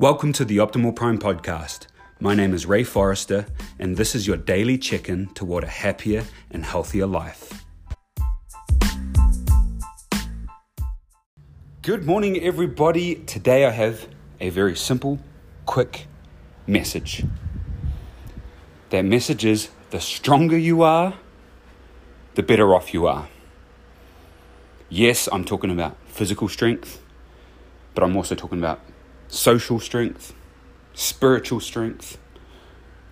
Welcome to the Optimal Prime podcast. My name is Ray Forrester, and this is your daily check in toward a happier and healthier life. Good morning, everybody. Today I have a very simple, quick message. That message is the stronger you are, the better off you are. Yes, I'm talking about physical strength, but I'm also talking about social strength, spiritual strength,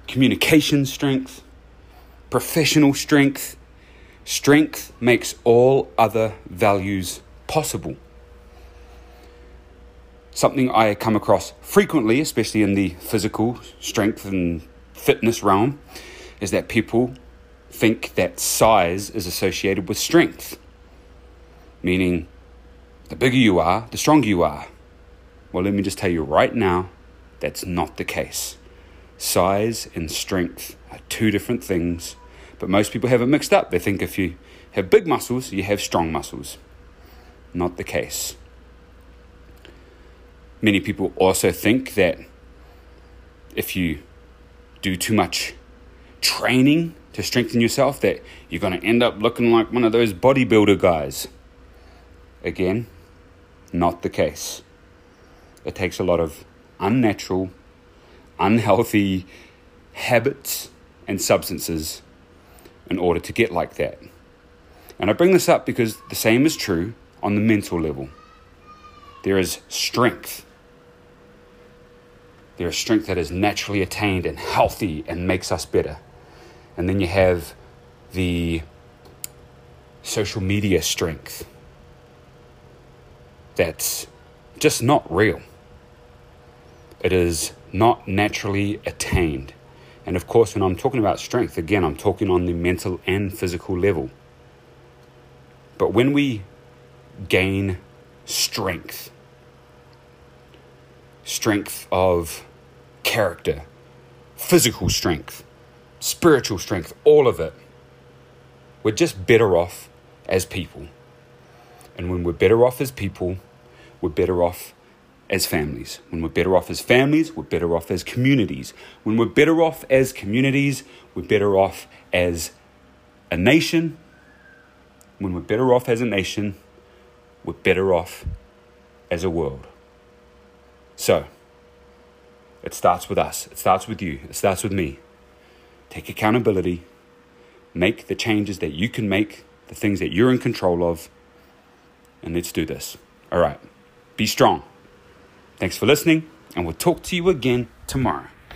communication strength, professional strength. Strength makes all other values possible. Something I come across frequently, especially in the physical strength and fitness realm, is that people think that size is associated with strength, meaning the bigger you are, the stronger you are. Well, let me just tell you right now that's not the case. Size and strength are two different things, but most people have it mixed up. They think if you have big muscles, you have strong muscles. Not the case. Many people also think that if you do too much training to strengthen yourself, that you're going to end up looking like one of those bodybuilder guys. Again, not the case. It takes a lot of unnatural, unhealthy habits and substances in order to get like that. And I bring this up because the same is true on the mental level. There is strength. There is strength that is naturally attained and healthy and makes us better. And then you have the social media strength that's just not real. It is not naturally attained. And of course, when I'm talking about strength, again, I'm talking on the mental and physical level. But when we gain strength, strength of character, physical strength, spiritual strength, all of it, we're just better off as people. And when we're better off as people, we're better off as families. When we're better off as families, we're better off as communities. When we're better off as communities, we're better off as a nation. When we're better off as a nation, we're better off as a world. So, it starts with us. It starts with you. It starts with me. Take accountability. Make the changes that you can make, the things that you're in control of. And let's do this. All right. Be strong. Thanks for listening, and we'll talk to you again tomorrow.